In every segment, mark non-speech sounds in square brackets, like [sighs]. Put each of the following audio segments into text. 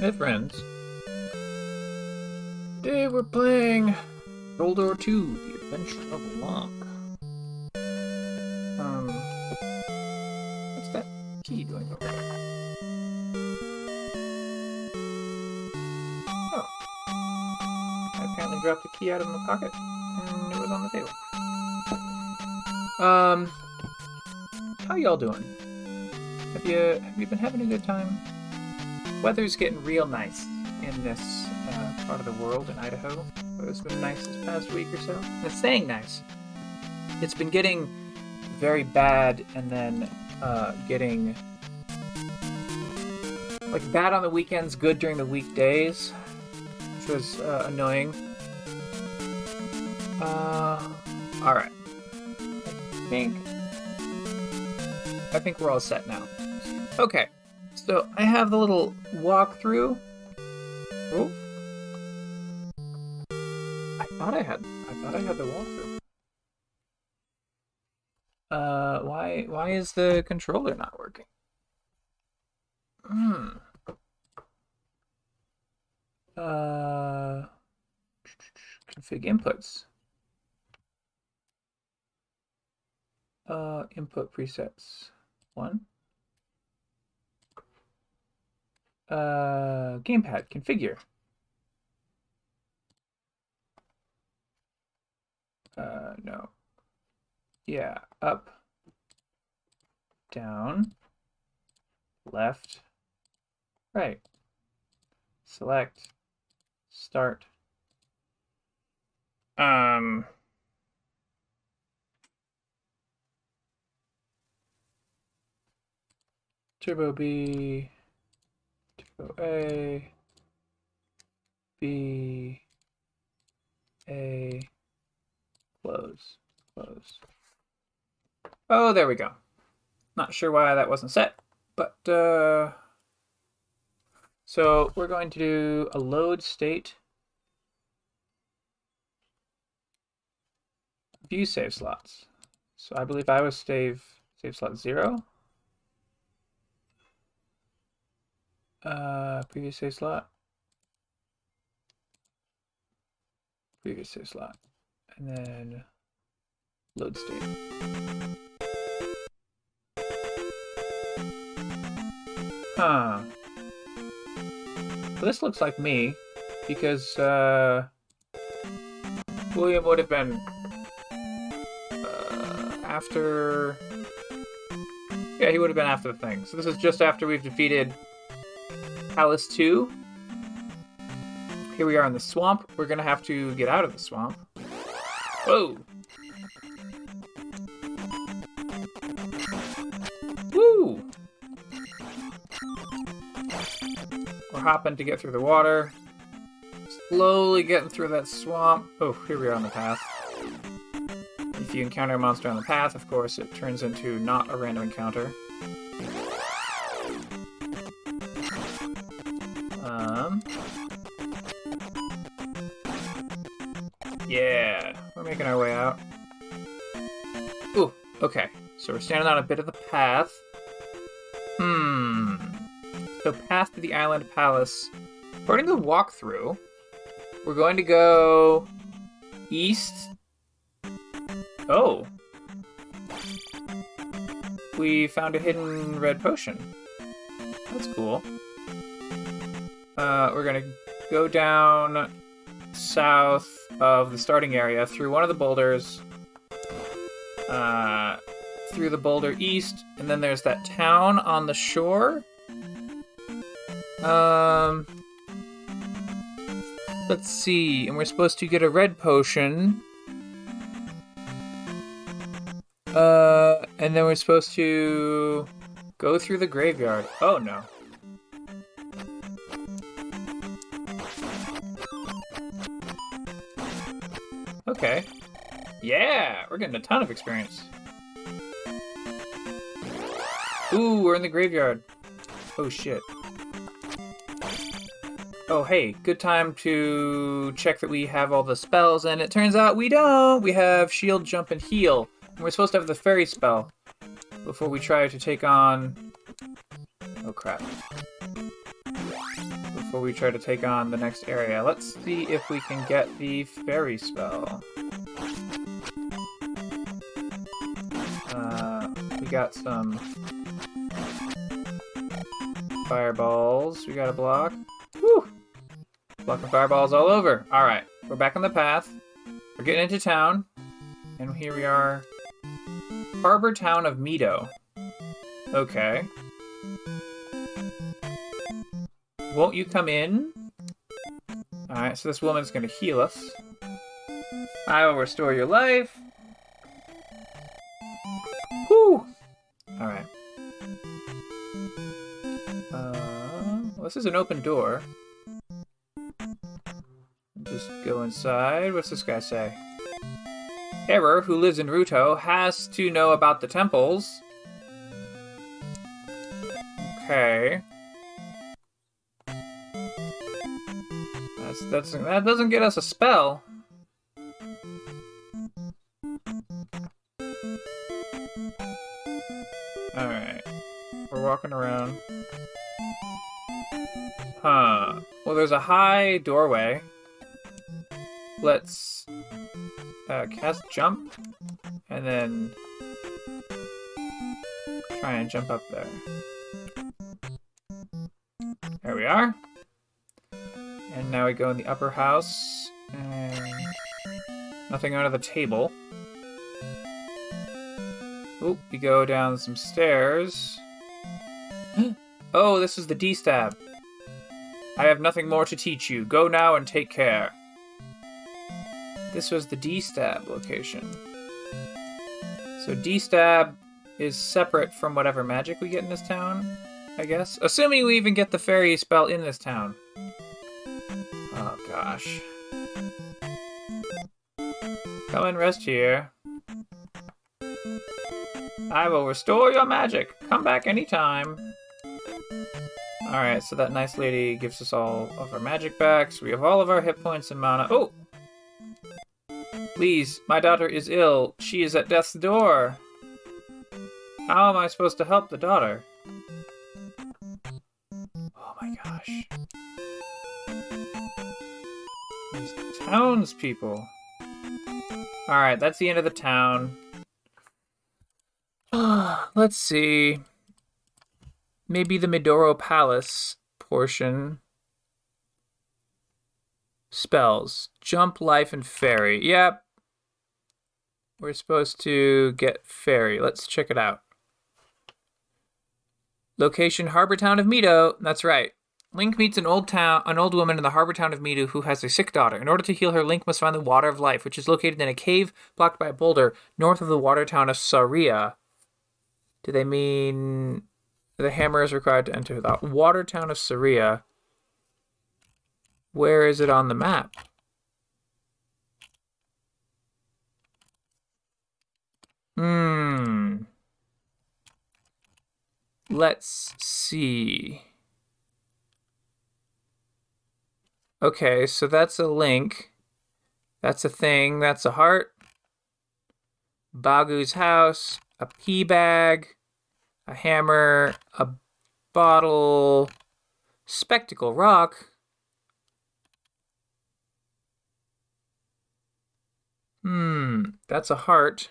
Hey friends. Today we're playing Goldor 2, The Adventure of Locke. Um, what's that key doing over there? Oh. I apparently dropped the key out of my pocket, and it was on the table. Um, how y'all doing? Have you have you been having a good time? Weather's getting real nice in this uh, part of the world in Idaho. It's been nice this past week or so. It's staying nice. It's been getting very bad and then uh, getting like bad on the weekends, good during the weekdays, which was uh, annoying. Uh, all right. I think I think we're all set now. Okay. So I have the little walkthrough. Oh. I thought I had I thought I had the walkthrough. Uh why why is the controller not working? Hmm. Uh config inputs. Uh input presets. One. Uh, gamepad configure. Uh, no. Yeah, up, down, left, right. Select, start. Um, Turbo B, Turbo A, B, A, close, close. Oh, there we go. Not sure why that wasn't set, but uh, so we're going to do a load state view save slots. So I believe I was save save slot zero. Uh, previous save slot. Previous save slot. And then load state. Huh. Well, this looks like me because uh, William would have been uh, after. Yeah, he would have been after the thing. So this is just after we've defeated Palace 2. Here we are in the swamp. We're gonna have to get out of the swamp. Whoa! Woo! We're hopping to get through the water. Slowly getting through that swamp. Oh, here we are on the path. If you encounter a monster on the path, of course, it turns into not a random encounter. Making our way out. Ooh, okay. So we're standing on a bit of the path. Hmm. So path to the island palace. According to the walkthrough, we're going to go east. Oh. We found a hidden red potion. That's cool. Uh, we're gonna go down south of the starting area through one of the boulders, uh, through the boulder east, and then there's that town on the shore. Um, let's see, and we're supposed to get a red potion. Uh, and then we're supposed to go through the graveyard. Oh no. Yeah, we're getting a ton of experience. Ooh, we're in the graveyard. Oh shit. Oh hey, good time to check that we have all the spells, and it turns out we don't! We have shield, jump, and heal. And we're supposed to have the fairy spell before we try to take on Oh crap. Before we try to take on the next area, let's see if we can get the fairy spell. Got some fireballs we gotta block. Whew! Blocking fireballs all over. Alright, we're back on the path. We're getting into town. And here we are. Harbor town of Mido. Okay. Won't you come in? Alright, so this woman's gonna heal us. I will restore your life. This is an open door. Just go inside. What's this guy say? Error, who lives in Ruto, has to know about the temples. Okay. That's that's that doesn't get us a spell. Alright. We're walking around. Huh. Well, there's a high doorway. Let's uh, cast jump, and then try and jump up there. There we are. And now we go in the upper house, and nothing under the table. Oop, we go down some stairs. [gasps] oh, this is the D-stab. I have nothing more to teach you. Go now and take care. This was the D-stab location. So D-stab is separate from whatever magic we get in this town, I guess. Assuming we even get the fairy spell in this town. Oh gosh. Come and rest here. I will restore your magic. Come back anytime. Alright, so that nice lady gives us all of our magic backs. We have all of our hit points and mana. Oh! Please, my daughter is ill. She is at death's door. How am I supposed to help the daughter? Oh my gosh. These townspeople. Alright, that's the end of the town. [sighs] Let's see. Maybe the Midoro Palace portion. Spells. Jump, life, and fairy. Yep. We're supposed to get fairy. Let's check it out. Location Harbor Town of Mido. That's right. Link meets an old town, an old woman in the harbor town of Mido who has a sick daughter. In order to heal her, Link must find the Water of Life, which is located in a cave blocked by a boulder north of the water town of Saria. Do they mean the hammer is required to enter the water town of Saria? Where is it on the map? Hmm. Let's see. Okay, so that's a link. That's a thing. That's a heart. Bagu's house, a pea bag, a hammer, a bottle, spectacle rock. Hmm, that's a heart.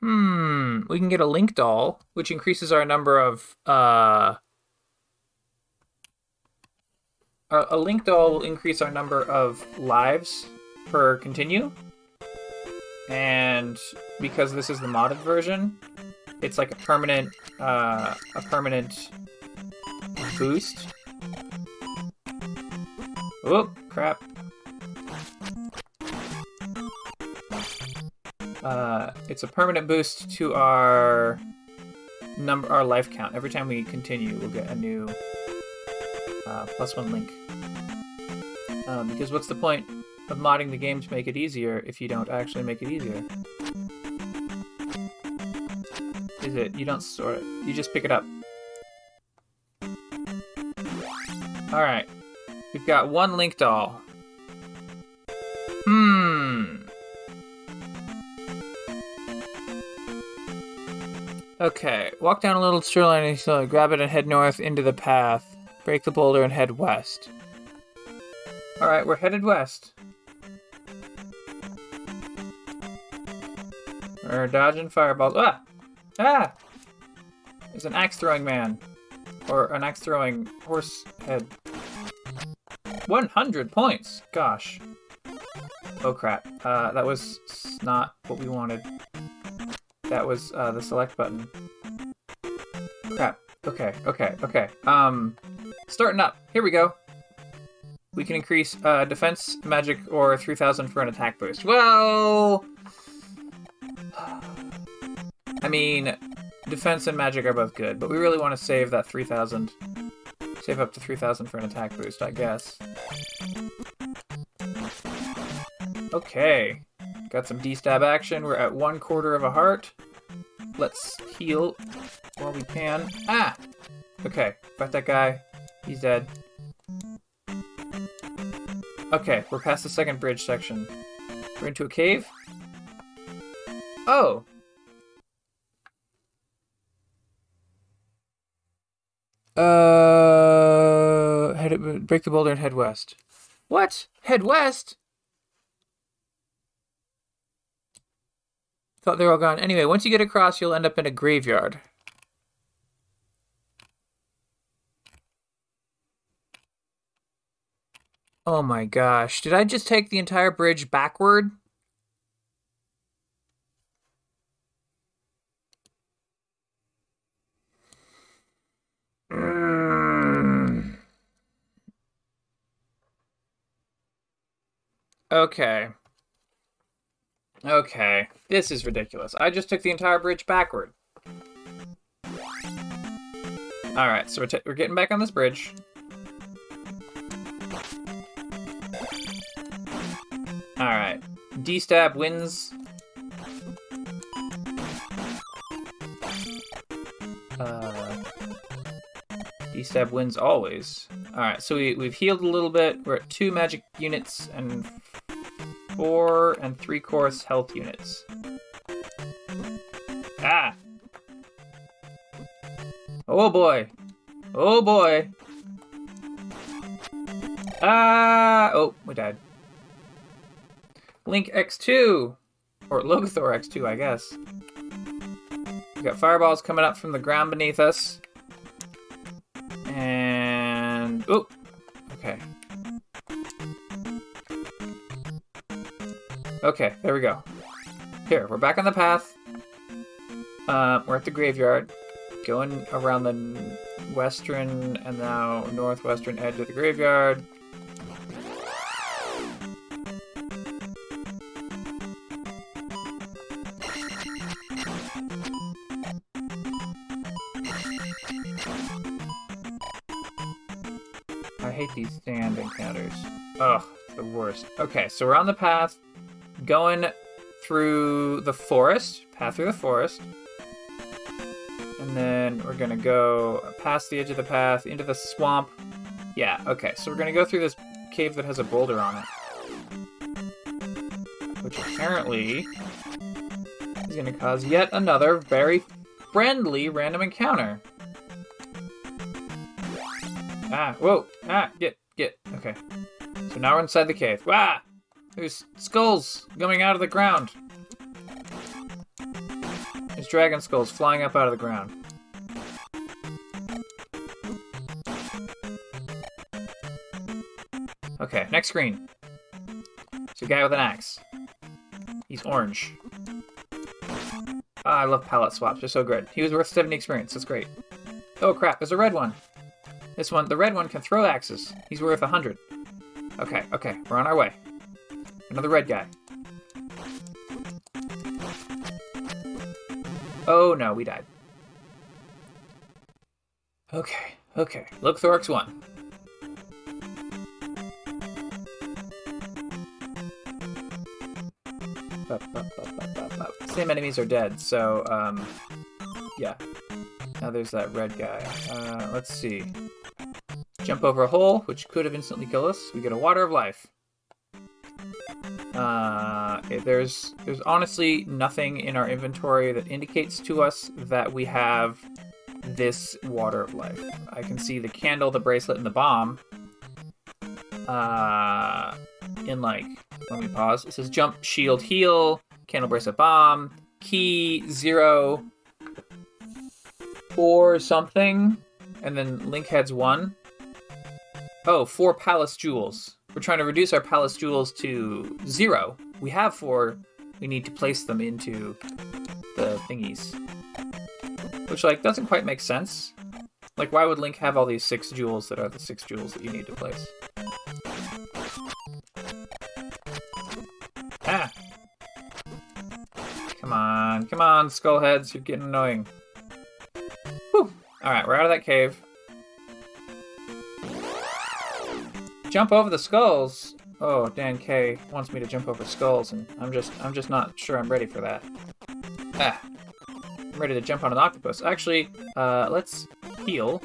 Hmm, we can get a link doll, which increases our number of uh a, a link doll will increase our number of lives per continue. And because this is the modded version, it's like a permanent uh a permanent boost. Oh, crap. Uh, it's a permanent boost to our number, our life count. Every time we continue, we'll get a new uh, plus one link. Um, because what's the point of modding the game to make it easier if you don't actually make it easier? Is it? You don't sort it. You just pick it up. All right. We've got one link doll. Hmm. Okay, walk down a little shoreline and slowly grab it and head north into the path. Break the boulder and head west. Alright, we're headed west. We're dodging fireballs. Ah! Ah! There's an axe throwing man. Or an axe throwing horse head. 100 points! Gosh. Oh crap. Uh, that was not what we wanted. That was uh, the select button. Crap. Okay, okay, okay. Um, starting up. Here we go. We can increase uh, defense, magic, or 3,000 for an attack boost. Well, mean, defense and magic are both good, but we really want to save that 3,000. Save up to 3,000 for an attack boost, I guess. Okay. Got some D-stab action. We're at one quarter of a heart. Let's heal while we can. Ah! Okay, got that guy. He's dead. Okay, we're past the second bridge section. We're into a cave. Oh! Uh, head break the boulder and head west. What? Head west? Thought they were all gone. Anyway, once you get across, you'll end up in a graveyard. Oh my gosh. Did I just take the entire bridge backward? Okay. Okay. This is ridiculous. I just took the entire bridge backward. Alright, so we're, we're getting back on this bridge. Alright. D-stab wins. Uh, D-stab wins always. Alright, so we, we've healed a little bit. We're at two magic units and four and three course health units. Ah! Oh boy! Oh boy! Ah! Oh, we died. Link X2! Or Logothor X2, I guess. We got fireballs coming up from the ground beneath us. Okay, there we go. Here, we're back on the path. Uh, we're at the graveyard. Going around the western and now northwestern edge of the graveyard. I hate these stand encounters. Ugh, the worst. Okay, so we're on the path, going through the forest, path through the forest. And then we're gonna go past the edge of the path, into the swamp. Yeah, okay, so we're gonna go through this cave that has a boulder on it. Which apparently is gonna cause yet another very friendly random encounter. Ah, whoa, ah, get, get, okay. So now we're inside the cave. Ah! There's skulls coming out of the ground. There's dragon skulls flying up out of the ground. Okay, next screen. It's a guy with an axe. He's orange. Ah, I love palette swaps. They're so good. He was worth 70 experience. That's great. Oh crap, there's a red one. This one, the red one can throw axes. He's worth 100. Okay, okay, we're on our way. Another red guy. Oh no, we died. Okay, okay. Logothorx 1. Same enemies are dead, so, um, yeah. Now there's that red guy. Uh, let's see. Jump over a hole, which could have instantly killed us. We get a Water of Life. Uh, there's there's honestly nothing in our inventory that indicates to us that we have this water of life. I can see the candle, the bracelet, and the bomb. Uh, in like, let me pause. It says jump, shield, heal, candle, bracelet, bomb, key, zero, four something, and then link heads one. Oh, four palace jewels. We're trying to reduce our palace jewels to zero. We have four. We need to place them into the thingies. Which, like, doesn't quite make sense. Like, why would Link have all these six jewels that are the six jewels that you need to place? Ah! Come on, come on, skullheads, you're getting annoying. Whew! Alright, we're out of that cave. Jump over the skulls. Oh, Dan K wants me to jump over skulls, and I'm just I'm just not sure I'm ready for that. Ah, I'm ready to jump on an octopus. Actually, uh, let's heal,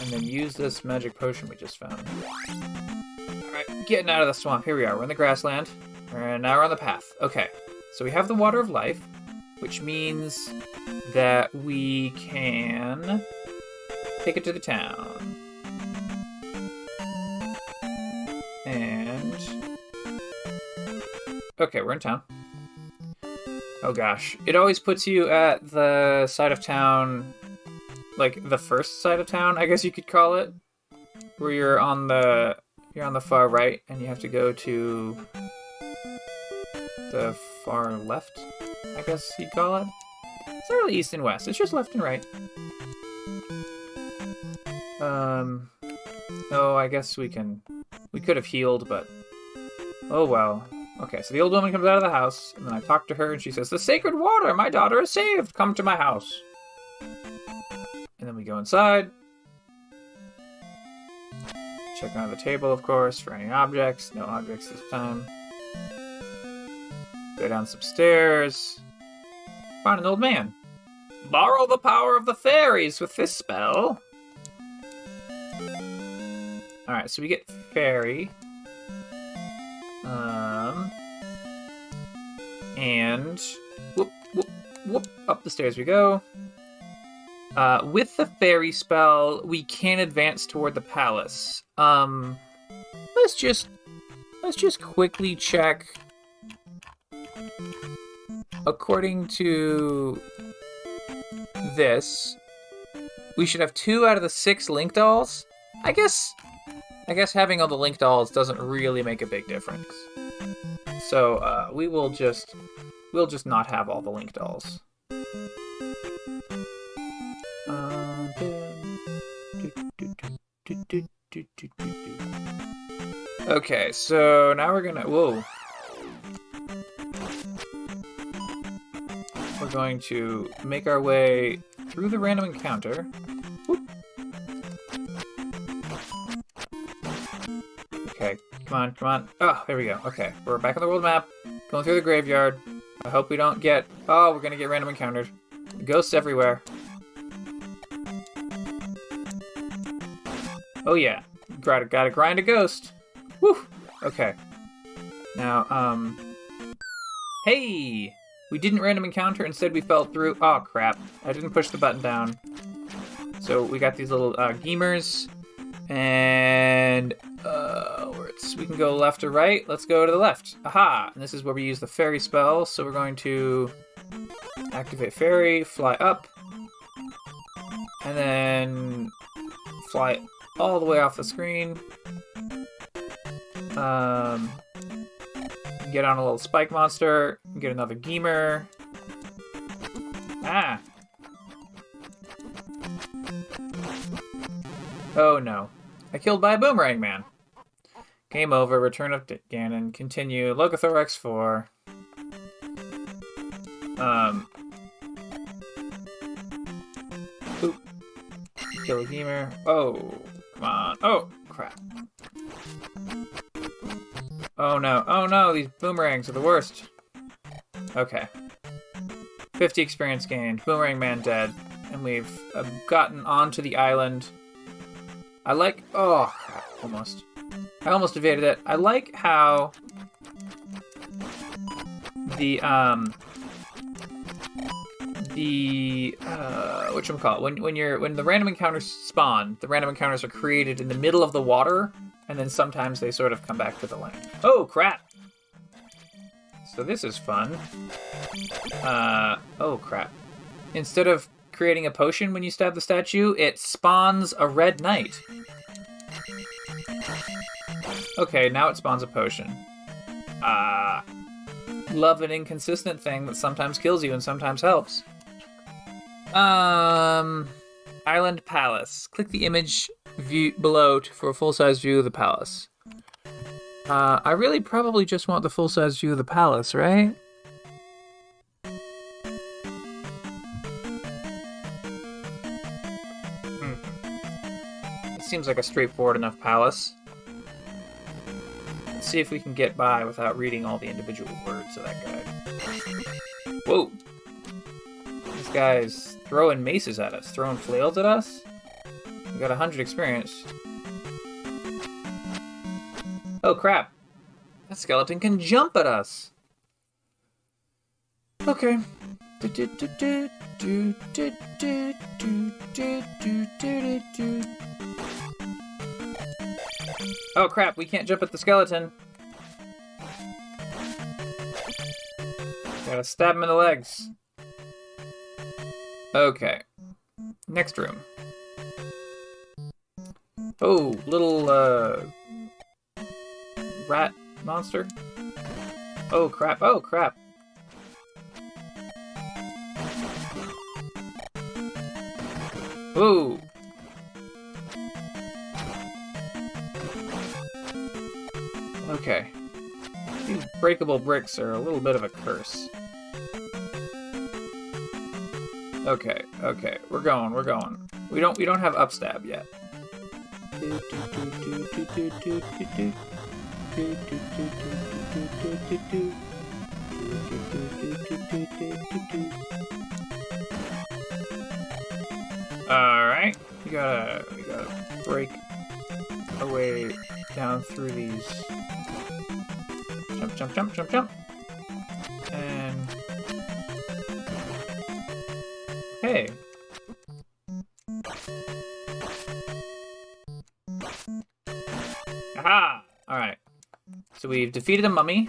and then use this magic potion we just found. All right, getting out of the swamp. Here we are. We're in the grassland, and now we're on the path. Okay, so we have the water of life, which means that we can take it to the town. Okay, we're in town. Oh gosh, it always puts you at the side of town, like the first side of town, I guess you could call it, where you're on the you're on the far right, and you have to go to the far left. I guess you'd call it. It's not really east and west. It's just left and right. Um. Oh, I guess we can we could have healed, but oh well. Okay, so the old woman comes out of the house, and then I talk to her, and she says, The sacred water! My daughter is saved! Come to my house. And then we go inside. Check on the table, of course, for any objects. No objects this time. Go down some stairs. Find an old man. Borrow the power of the fairies with this spell. Alright, so we get fairy. Um, and whoop, whoop, whoop, up the stairs we go. Uh, with the fairy spell, we can advance toward the palace. Um, let's just let's just quickly check. According to this, we should have two out of the six link dolls. I guess I guess having all the link dolls doesn't really make a big difference. So uh, we will just we'll just not have all the link dolls. Okay, so now we're gonna whoa. We're going to make our way through the random encounter. On, come on. Oh, there we go. Okay, we're back on the world map. Going through the graveyard. I hope we don't get... Oh, we're gonna get random encountered. Ghosts everywhere. Oh yeah, gotta, gotta grind a ghost. Woo! Okay. Now, um... Hey! We didn't random encounter, instead we fell through... Oh, crap. I didn't push the button down. So we got these little uh, gamers. And uh, we can go left or right. Let's go to the left. Aha! And this is where we use the fairy spell. So we're going to activate fairy, fly up, and then fly all the way off the screen. Um, get on a little spike monster, get another Geemer. Ah! Oh no. I killed by a boomerang man. Game over. Return of Ganon. Continue. Logothor X4. Um. Oop. Kill a gamer. Oh, come on. Oh, crap. Oh no. Oh no, these boomerangs are the worst. Okay. 50 experience gained. Boomerang man dead. And we've uh, gotten onto the island I like. Oh, almost. I almost evaded it. I like how the um the uh what call when when you're when the random encounters spawn, the random encounters are created in the middle of the water, and then sometimes they sort of come back to the land. Oh crap! So this is fun. Uh oh crap. Instead of creating a potion when you stab the statue, it spawns a red knight. Okay, now it spawns a potion. Ah. Uh, love an inconsistent thing that sometimes kills you and sometimes helps. Um, Island Palace. Click the image view below for a full-size view of the palace. Uh, I really probably just want the full-size view of the palace, right? Seems like a straightforward enough palace. Let's see if we can get by without reading all the individual words of that guy. Whoa! This guy's throwing maces at us, throwing flails at us. We got 100 experience. Oh crap! That skeleton can jump at us! Okay. Oh crap, we can't jump at the skeleton. Gotta stab him in the legs. Okay. Next room. Oh, little, uh... Rat monster? Oh crap, oh crap. Ooh. Okay. These breakable bricks are a little bit of a curse. Okay, okay, we're going, we're going. We don't we don't have upstab yet. Alright. We gotta we gotta break our way down through these Jump, jump, jump, jump, jump. And... Hey. Aha! Alright. So we've defeated a mummy.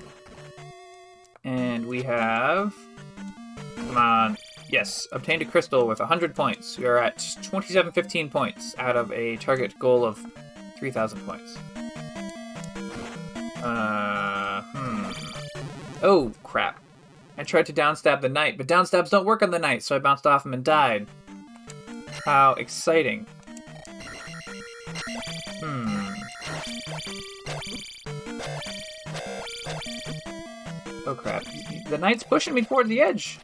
And we have... Come on. Yes, obtained a crystal with 100 points. We are at 2715 points out of a target goal of 3000 points. Uh, hmm. Oh, crap. I tried to downstab the knight, but downstabs don't work on the knight, so I bounced off him and died. How exciting. Hmm. Oh crap. The knight's pushing me toward the edge.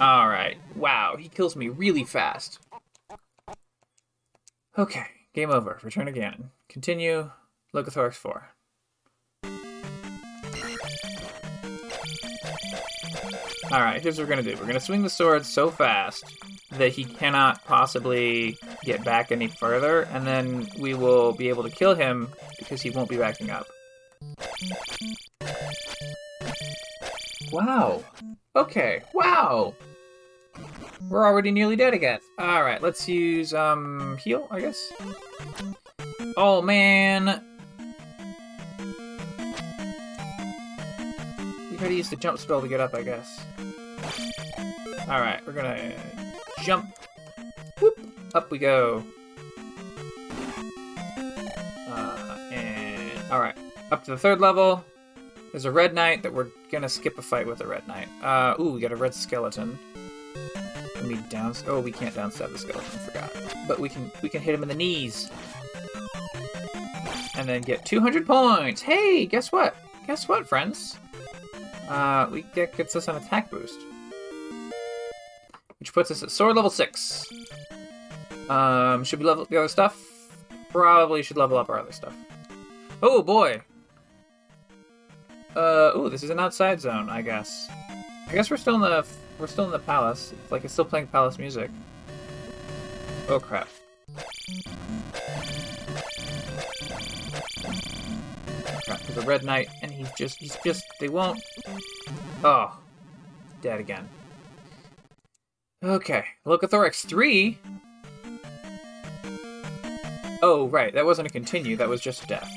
Alright. Wow, he kills me really fast. Okay, game over. Return again. Continue. Logothorax 4. Alright, here's what we're gonna do. We're gonna swing the sword so fast that he cannot possibly get back any further, and then we will be able to kill him because he won't be backing up. Wow. Okay, wow! We're already nearly dead again. Alright, let's use, um, heal, I guess? Oh, man! We gotta use the jump spell to get up, I guess. Alright, we're gonna jump. Whoop! Up we go. Uh, and, alright. Up to the third level. There's a red knight that we're gonna skip a fight with a red knight. Uh, ooh, we got a red skeleton. Can we down? Oh, we can't downstab the skeleton. Forgot. But we can we can hit him in the knees, and then get 200 points. Hey, guess what? Guess what, friends? Uh, we get gets us an attack boost, which puts us at sword level six. Um, should we level up the other stuff? Probably should level up our other stuff. Oh boy. Uh, ooh, this is an outside zone, I guess. I guess we're still in the we're still in the palace. Like, it's still playing palace music. Oh, crap. the Red Knight, and he's just, he's just, they won't. Oh, dead again. Okay, Locothorax 3. Oh, right, that wasn't a continue, that was just death.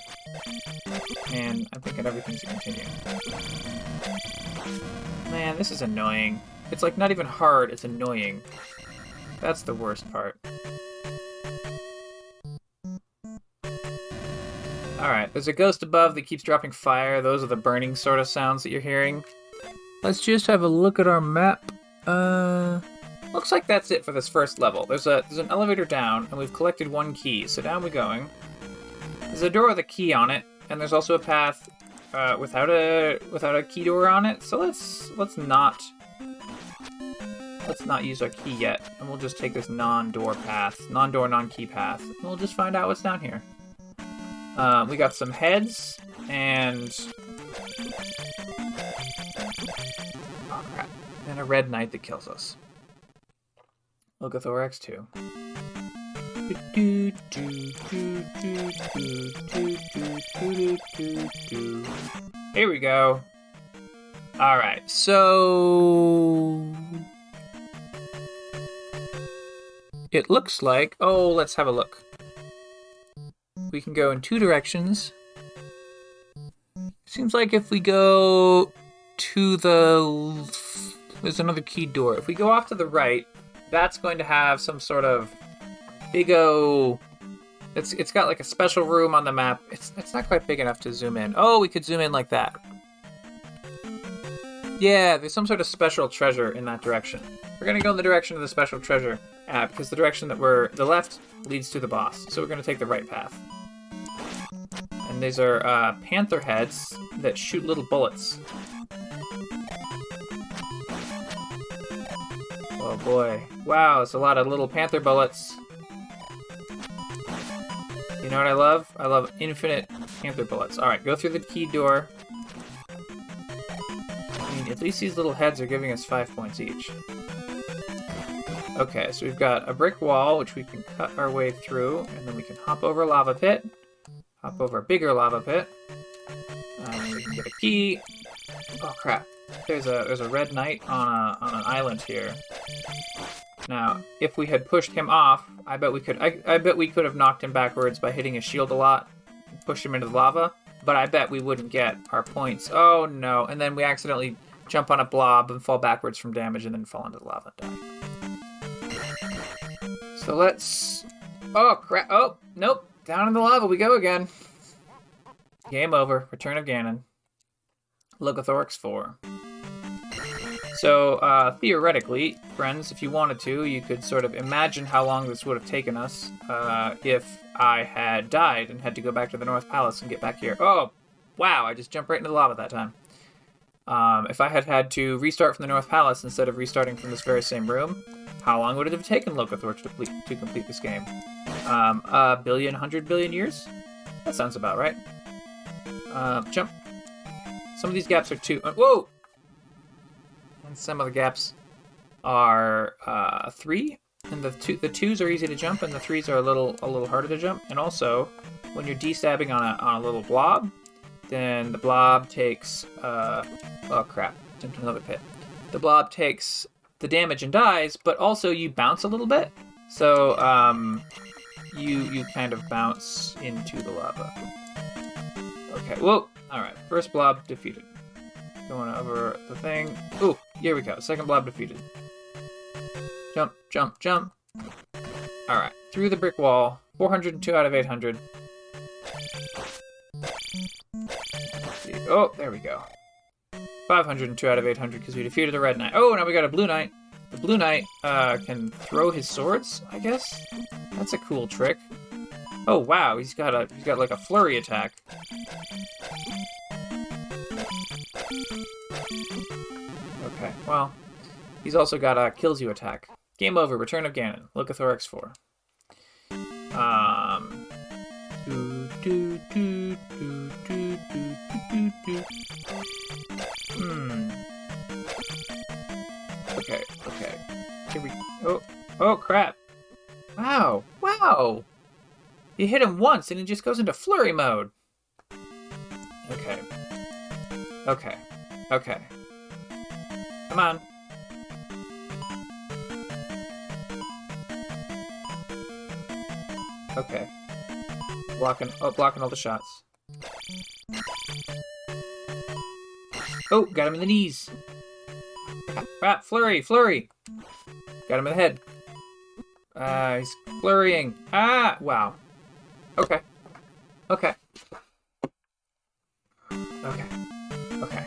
And I'm thinking everything's a continue. Man, this is annoying. It's like not even hard, it's annoying. That's the worst part. Alright, there's a ghost above that keeps dropping fire. Those are the burning sort of sounds that you're hearing. Let's just have a look at our map. Uh, looks like that's it for this first level. There's a there's an elevator down, and we've collected one key. So down we're going. There's a door with a key on it, and there's also a path uh, without a without a key door on it. So let's let's not let's not use our key yet, and we'll just take this non-door path, non-door, non-key path, and we'll just find out what's down here. Uh, we got some heads, and... Oh, crap. And a red knight that kills us. Locothorax 2. Here we go. Alright, so... It looks like... Oh, let's have a look we can go in two directions. Seems like if we go to the... There's another key door. If we go off to the right, that's going to have some sort of big O... It's, it's got like a special room on the map. It's, it's not quite big enough to zoom in. Oh, we could zoom in like that. Yeah, there's some sort of special treasure in that direction. We're gonna go in the direction of the special treasure, uh, because the direction that we're the left leads to the boss. So we're gonna take the right path. And these are uh, panther heads that shoot little bullets. Oh boy. Wow, it's a lot of little panther bullets. You know what I love? I love infinite panther bullets. Alright, go through the key door. I mean, at least these little heads are giving us five points each. Okay, so we've got a brick wall, which we can cut our way through, and then we can hop over a lava pit. Hop over a bigger lava pit. Um, we can get a key. Oh crap! There's a there's a red knight on a on an island here. Now, if we had pushed him off, I bet we could. I, I bet we could have knocked him backwards by hitting his shield a lot, pushed him into the lava. But I bet we wouldn't get our points. Oh no! And then we accidentally jump on a blob and fall backwards from damage, and then fall into the lava and die. So let's. Oh crap! Oh nope! Down in the lava we go again. Game over. Return of Ganon. Locothorax 4. So, uh, theoretically, friends, if you wanted to, you could sort of imagine how long this would have taken us uh, if I had died and had to go back to the North Palace and get back here. Oh, wow, I just jumped right into the lava that time. Um, if I had had to restart from the North Palace instead of restarting from this very same room, how long would it have taken Locothorax to complete, to complete this game? Um, a billion, hundred billion years? That sounds about right. Uh, jump. Some of these gaps are two. Uh, whoa! And some of the gaps are uh, three, and the two the twos are easy to jump, and the threes are a little a little harder to jump. And also, when you're destabbing on a on a little blob, then the blob takes uh, oh crap, jumped another pit. The blob takes the damage and dies, but also you bounce a little bit. So um, you you kind of bounce into the lava. Okay, whoa! Alright, first blob defeated. Going over the thing. Ooh, here we go. Second blob defeated. Jump, jump, jump. Alright, through the brick wall. 402 out of 800. Oh, there we go. 502 out of 800 because we defeated the red knight. Oh, now we got a blue knight. The Blue Knight uh, can throw his swords, I guess? That's a cool trick. Oh wow, he's got a he's got like a flurry attack. Okay, well, he's also got a kills you attack. Game over. Return of Ganon. Locothorax 4. Um. Do, do, do, Hmm. Okay, okay. Here we Oh, oh crap. Wow, wow. You hit him once and he just goes into flurry mode. Okay. Okay. Okay. Come on. Okay. Blocking, oh, blocking all the shots. Oh, got him in the knees. Ah, flurry, flurry. Got him in the head. Uh, he's flurrying. Ah, wow. Okay. Okay. Okay. Okay.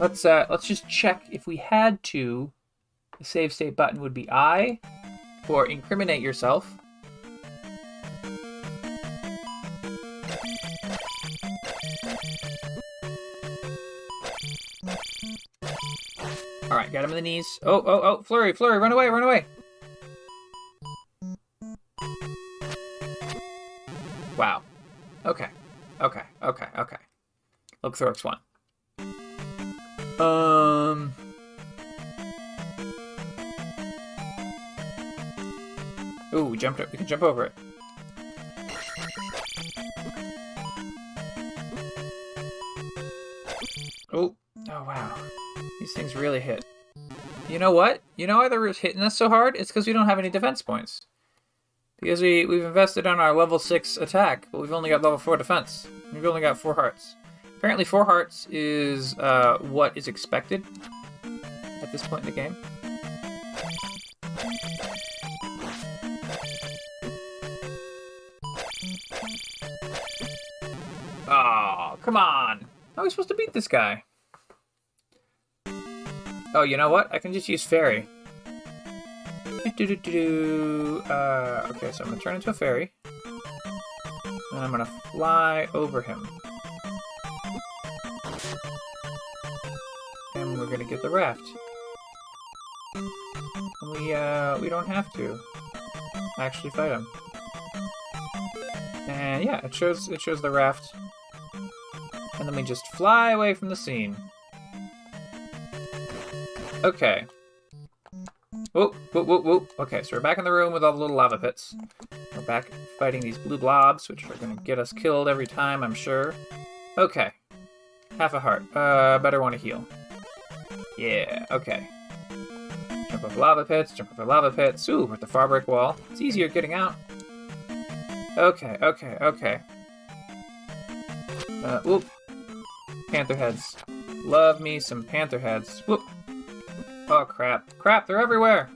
Let's uh let's just check if we had to. The save state button would be I for incriminate yourself. Got him in the knees. Oh, oh, oh, Flurry, Flurry, run away, run away! Wow. Okay. Okay, okay, okay. Look Thorax 1. Um... Ooh, we jumped it. We can jump over it. Oh, oh wow. These things really hit. You know what? You know why they're hitting us so hard? It's because we don't have any defense points. Because we, we've invested on our level 6 attack, but we've only got level 4 defense. We've only got 4 hearts. Apparently 4 hearts is uh, what is expected at this point in the game. Oh, come on. How are we supposed to beat this guy? Oh, you know what? I can just use fairy. Do, do, do, uh, okay, so I'm gonna turn into a fairy. And I'm gonna fly over him. And we're gonna get the raft. And we, uh, we don't have to actually fight him. And yeah, it shows it shows the raft. And then we just fly away from the scene. Okay. Whoop, whoop, whoop, whoop. Okay, so we're back in the room with all the little lava pits. We're back fighting these blue blobs, which are gonna get us killed every time, I'm sure. Okay. Half a heart. Uh, better want to heal. Yeah, okay. Jump over lava pits, jump over lava pits. Ooh, at the far wall. It's easier getting out. Okay, okay, okay. Uh, whoop. Panther heads. Love me some panther heads. Whoop. Oh, crap. Crap, they're everywhere!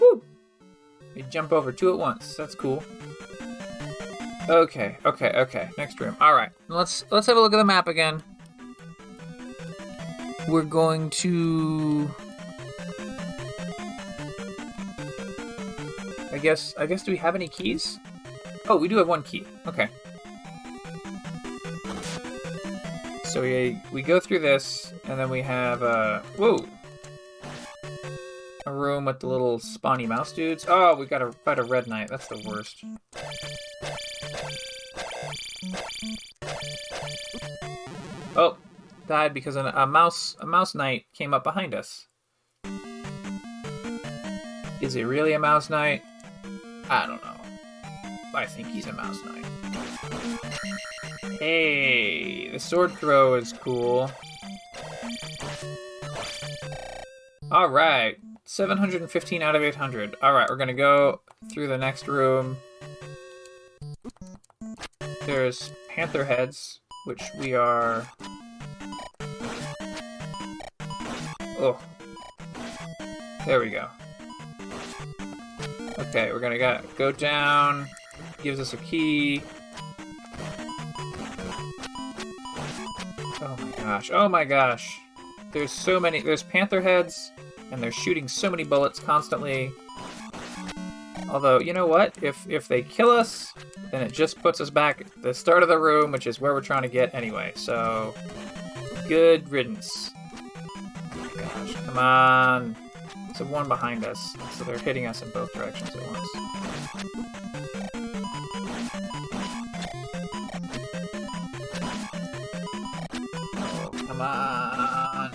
Woo! They jump over two at once. That's cool. Okay, okay, okay. Next room. Alright. Let's let's have a look at the map again. We're going to I guess I guess do we have any keys? Oh, we do have one key. Okay. So we we go through this, and then we have uh whoa, a room with the little spawny mouse dudes. Oh, we gotta fight a red knight. That's the worst. Oh, died because a, a mouse a mouse knight came up behind us. Is it really a mouse knight? I don't know. I think he's a mouse knight. Hey, the sword throw is cool. Alright, 715 out of 800. Alright, we're gonna go through the next room. There's panther heads, which we are... Oh. There we go. Okay, we're gonna go, go down. Gives us a key. Oh my gosh. Oh my gosh. There's so many. There's panther heads, and they're shooting so many bullets constantly. Although, you know what? If if they kill us, then it just puts us back at the start of the room, which is where we're trying to get anyway. So, good riddance. Gosh, come on. A one behind us, so they're hitting us in both directions at once. Come on.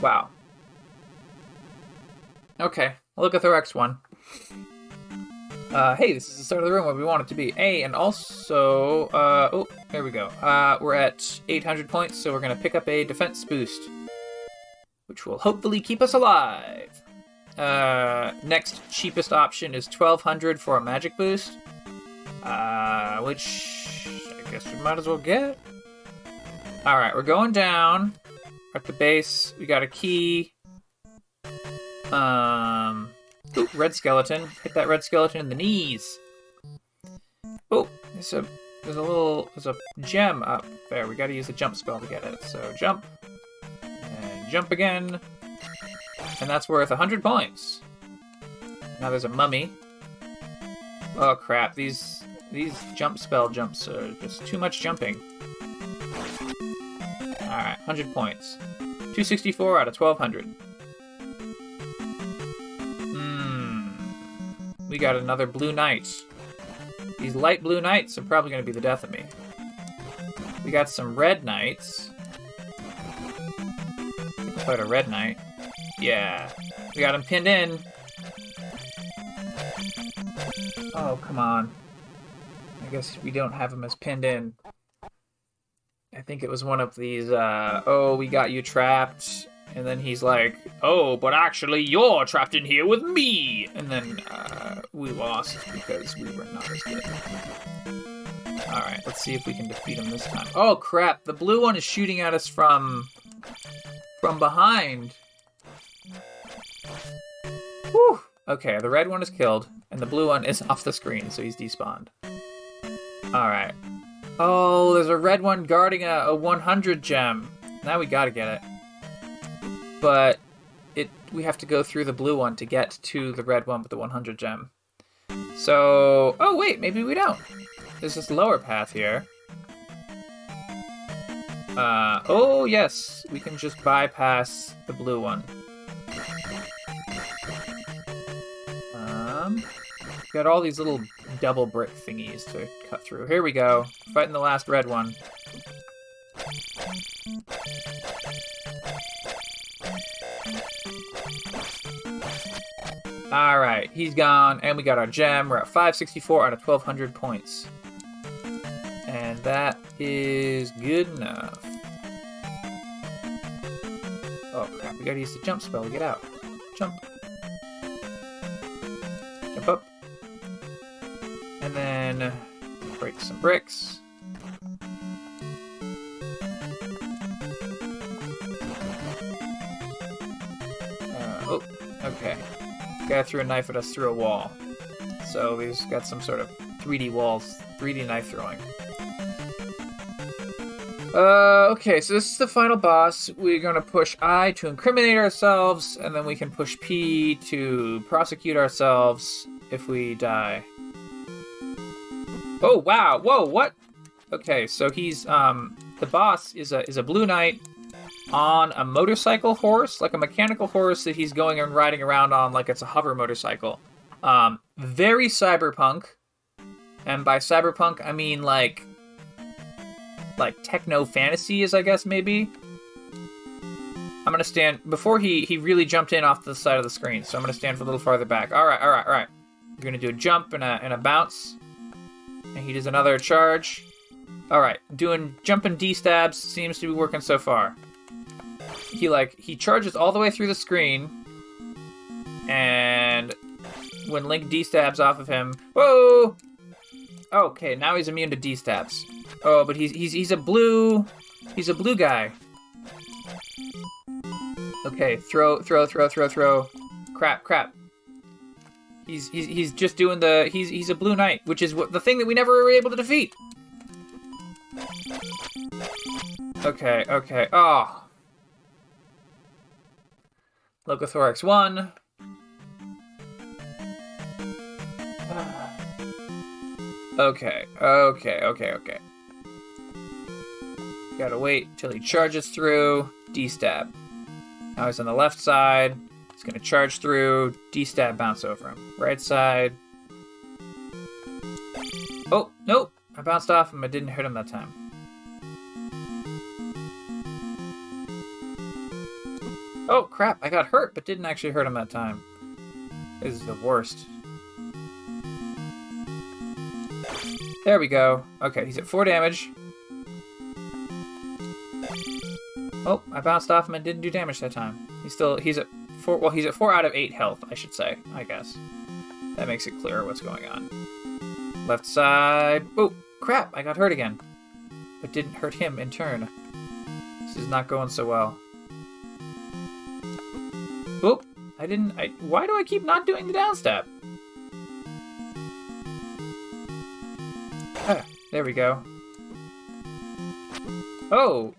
Wow. Okay. Logothorax 1. Uh, hey, this is the start of the room where we want it to be. Hey, and also, uh, oh, there we go. Uh, we're at 800 points, so we're gonna pick up a defense boost, which will hopefully keep us alive. Uh, next cheapest option is 1200 for a magic boost, uh, which I guess we might as well get. All right, we're going down. At the base, we got a key. Um, ooh, red skeleton. Hit that red skeleton in the knees. Oh, there's a there's a little there's a gem up there. We got to use a jump spell to get it. So jump and jump again, and that's worth hundred points. Now there's a mummy. Oh crap! These these jump spell jumps are just too much jumping. All right, hundred points. 264 out of 1200. Hmm. We got another blue knight. These light blue knights are probably going to be the death of me. We got some red knights. Quite a red knight. Yeah. We got him pinned in. Oh, come on. I guess we don't have him as pinned in. I think it was one of these, uh, oh, we got you trapped. And then he's like, oh, but actually you're trapped in here with me. And then uh, we lost because we were not as good. Alright, let's see if we can defeat him this time. Oh, crap. The blue one is shooting at us from... from behind. Whew. Okay, the red one is killed, and the blue one is [laughs] off the screen, so he's despawned. Alright, Oh, there's a red one guarding a, a 100 gem. Now we gotta get it. But it we have to go through the blue one to get to the red one with the 100 gem. So, oh wait, maybe we don't. There's this lower path here. Uh, oh yes, we can just bypass the blue one. Um, got all these little double brick thingies to cut through. Here we go. Fighting the last red one. Alright, he's gone, and we got our gem. We're at 564 out of 1200 points. And that is good enough. Oh crap, we gotta use the jump spell to get out. Jump And then break some bricks. Uh, oh, okay. Guy threw a knife at us through a wall. So he's got some sort of 3D walls, 3D knife throwing. Uh, okay, so this is the final boss. We're gonna push I to incriminate ourselves, and then we can push P to prosecute ourselves if we die. Oh wow! Whoa! What? Okay, so he's um the boss is a is a blue knight on a motorcycle horse, like a mechanical horse that he's going and riding around on like it's a hover motorcycle. Um, very cyberpunk, and by cyberpunk I mean like like techno fantasy is I guess maybe. I'm gonna stand before he he really jumped in off the side of the screen, so I'm gonna stand for a little farther back. All right, all right, all right. We're gonna do a jump and a and a bounce. And he does another charge. Alright, doing jumping D stabs seems to be working so far. He like he charges all the way through the screen. And when Link D stabs off of him. Whoa! Okay, now he's immune to D stabs. Oh, but he's he's he's a blue he's a blue guy. Okay, throw, throw, throw, throw, throw. Crap, crap. He's, he's he's just doing the he's he's a blue knight, which is what the thing that we never were able to defeat. Okay, okay. Oh. Logothorax one. Okay, okay, okay, okay. Gotta wait till he charges through. D-stab. Now he's on the left side gonna charge through, D-stab bounce over him. Right side. Oh, nope. I bounced off him. I didn't hurt him that time. Oh, crap. I got hurt, but didn't actually hurt him that time. This is the worst. There we go. Okay, he's at 4 damage. Oh, I bounced off him and didn't do damage that time. He's still, he's at 4, well, he's at 4 out of 8 health, I should say, I guess. That makes it clearer what's going on. Left side. Oh, crap, I got hurt again. But didn't hurt him in turn. This is not going so well. Oh, I didn't, I, why do I keep not doing the down step? Ah, there we go. Oh.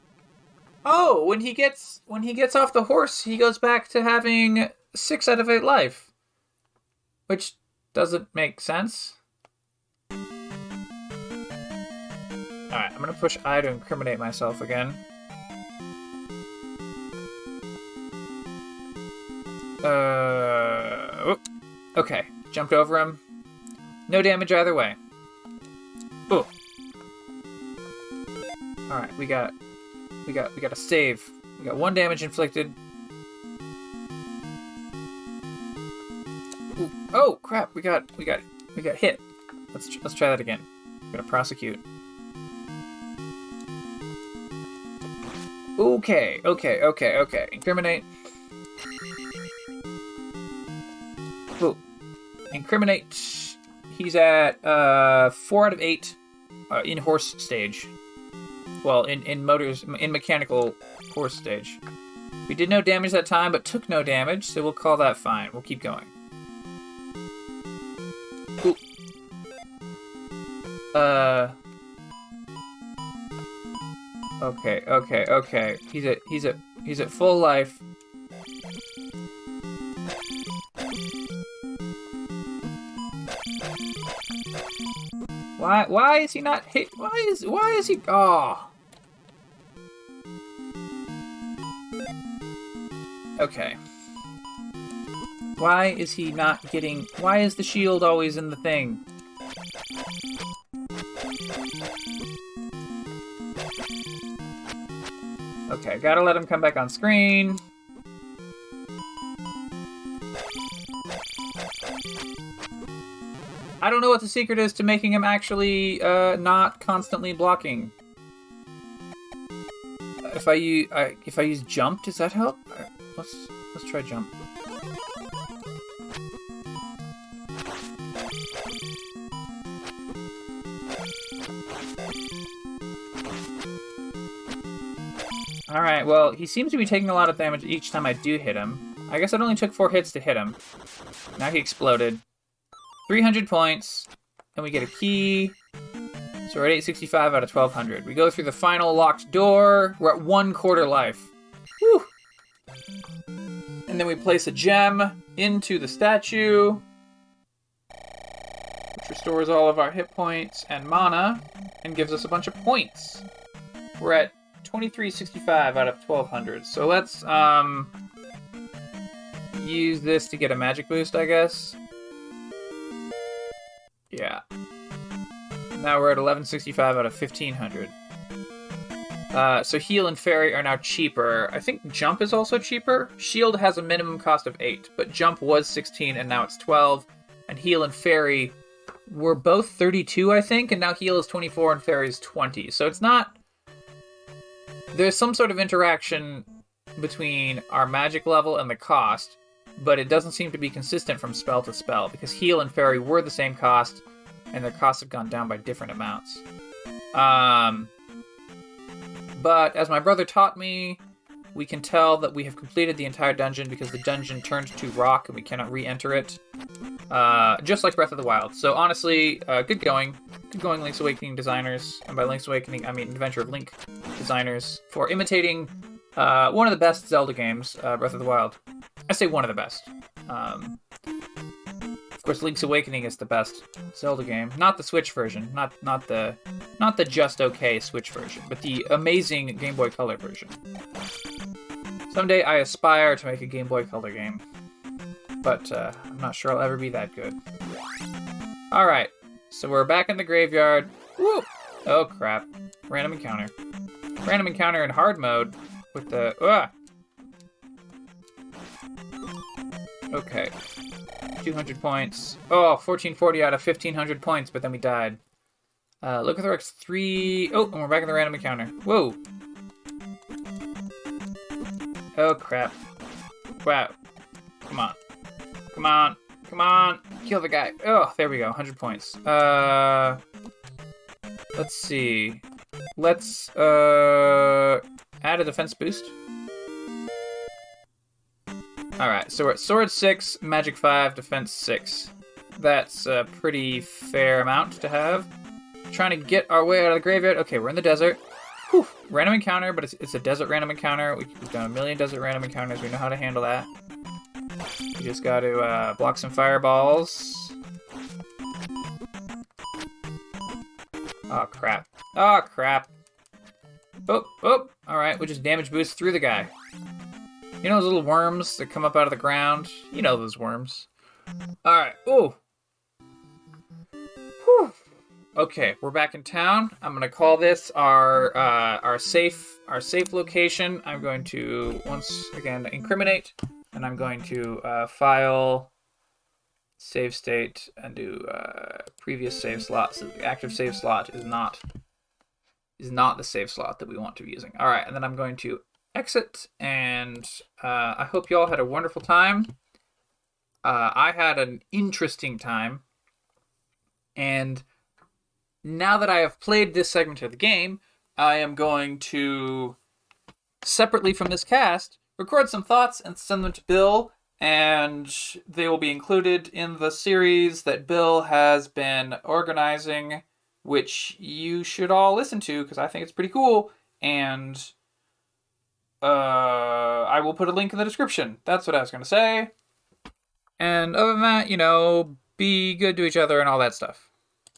Oh, when he gets when he gets off the horse, he goes back to having 6 out of 8 life. Which doesn't make sense. Alright, I'm gonna push I to incriminate myself again. Uh, okay, jumped over him. No damage either way. Oh. All right, we got, we got, we got a save. We got one damage inflicted. Ooh. Oh crap! We got, we got, we got hit. Let's let's try that again. We're gonna prosecute. Okay, okay, okay, okay. Incriminate. Ooh. Incriminate. He's at uh, four out of eight uh, in horse stage. Well, in, in motors, in mechanical horse stage. We did no damage that time, but took no damage, so we'll call that fine. We'll keep going. Ooh. Uh. Okay, okay, okay. He's at he's at he's at full life. Why why is he not hit? Why is why is he oh Okay. Why is he not getting why is the shield always in the thing? Okay, gotta let him come back on screen. I don't know what the secret is to making him actually uh, not constantly blocking. If I use I, if I use jump, does that help? Let's let's try jump. All right. Well, he seems to be taking a lot of damage each time I do hit him. I guess it only took four hits to hit him. Now he exploded. 300 points, and we get a key. So we're at 865 out of 1200. We go through the final locked door. We're at one quarter life. And then we place a gem into the statue, which restores all of our hit points and mana, and gives us a bunch of points. We're at 2365 out of 1200. So let's um use this to get a magic boost, I guess. Yeah. Now we're at 1165 out of 1500. Uh, so heal and fairy are now cheaper. I think jump is also cheaper. Shield has a minimum cost of 8, but jump was 16 and now it's 12. And heal and fairy were both 32, I think, and now heal is 24 and fairy is 20. So it's not. There's some sort of interaction between our magic level and the cost, but it doesn't seem to be consistent from spell to spell because heal and fairy were the same cost, and their costs have gone down by different amounts. Um, but as my brother taught me, we can tell that we have completed the entire dungeon because the dungeon turned to rock and we cannot re-enter it. Uh, just like Breath of the Wild. So honestly, uh, good going. Good going, Link's Awakening designers. And by Link's Awakening, I mean Adventure of Link designers for imitating uh, one of the best Zelda games, uh, Breath of the Wild. I say one of the best. Um, course, Link's Awakening is the best Zelda game, not the Switch version, not not the not the just okay Switch version, but the amazing Game Boy Color version. Someday I aspire to make a Game Boy Color game, but uh, I'm not sure I'll ever be that good. All right, so we're back in the graveyard. Woo! Oh crap! Random encounter. Random encounter in hard mode with the. Uh. Okay. 200 points. Oh, 1440 out of 1500 points, but then we died. Uh, look at the Rex 3. Oh, and we're back in the random encounter. Whoa. Oh, crap. Wow. Come on. Come on. Come on. Kill the guy. Oh, there we go. 100 points. Uh, let's see. Let's uh, add a defense boost. Alright, so we're at Sword 6, Magic 5, Defense 6. That's a pretty fair amount to have. Trying to get our way out of the graveyard. Okay, we're in the desert. Whew. Random encounter, but it's, it's a desert random encounter. We, have done a million desert random encounters. We know how to handle that. We just got to uh, block some fireballs. Oh, crap. Oh, crap. Oh, oh. Alright, we just damage boost through the guy. You know those little worms that come up out of the ground? You know those worms. Alright. ooh. Whew. Okay, we're back in town. I'm gonna call this our uh, our safe our safe location. I'm going to once again incriminate, and I'm going to uh, file save state and do uh, previous save slot. So the active save slot is not is not the save slot that we want to be using. All right, and then I'm going to exit, and uh, I hope you all had a wonderful time. Uh, I had an interesting time, and now that I have played this segment of the game, I am going to separately from this cast record some thoughts and send them to Bill, and they will be included in the series that Bill has been organizing, which you should all listen to because I think it's pretty cool. And uh, I will put a link in the description. That's what I was going to say. And other than that, you know, be good to each other and all that stuff.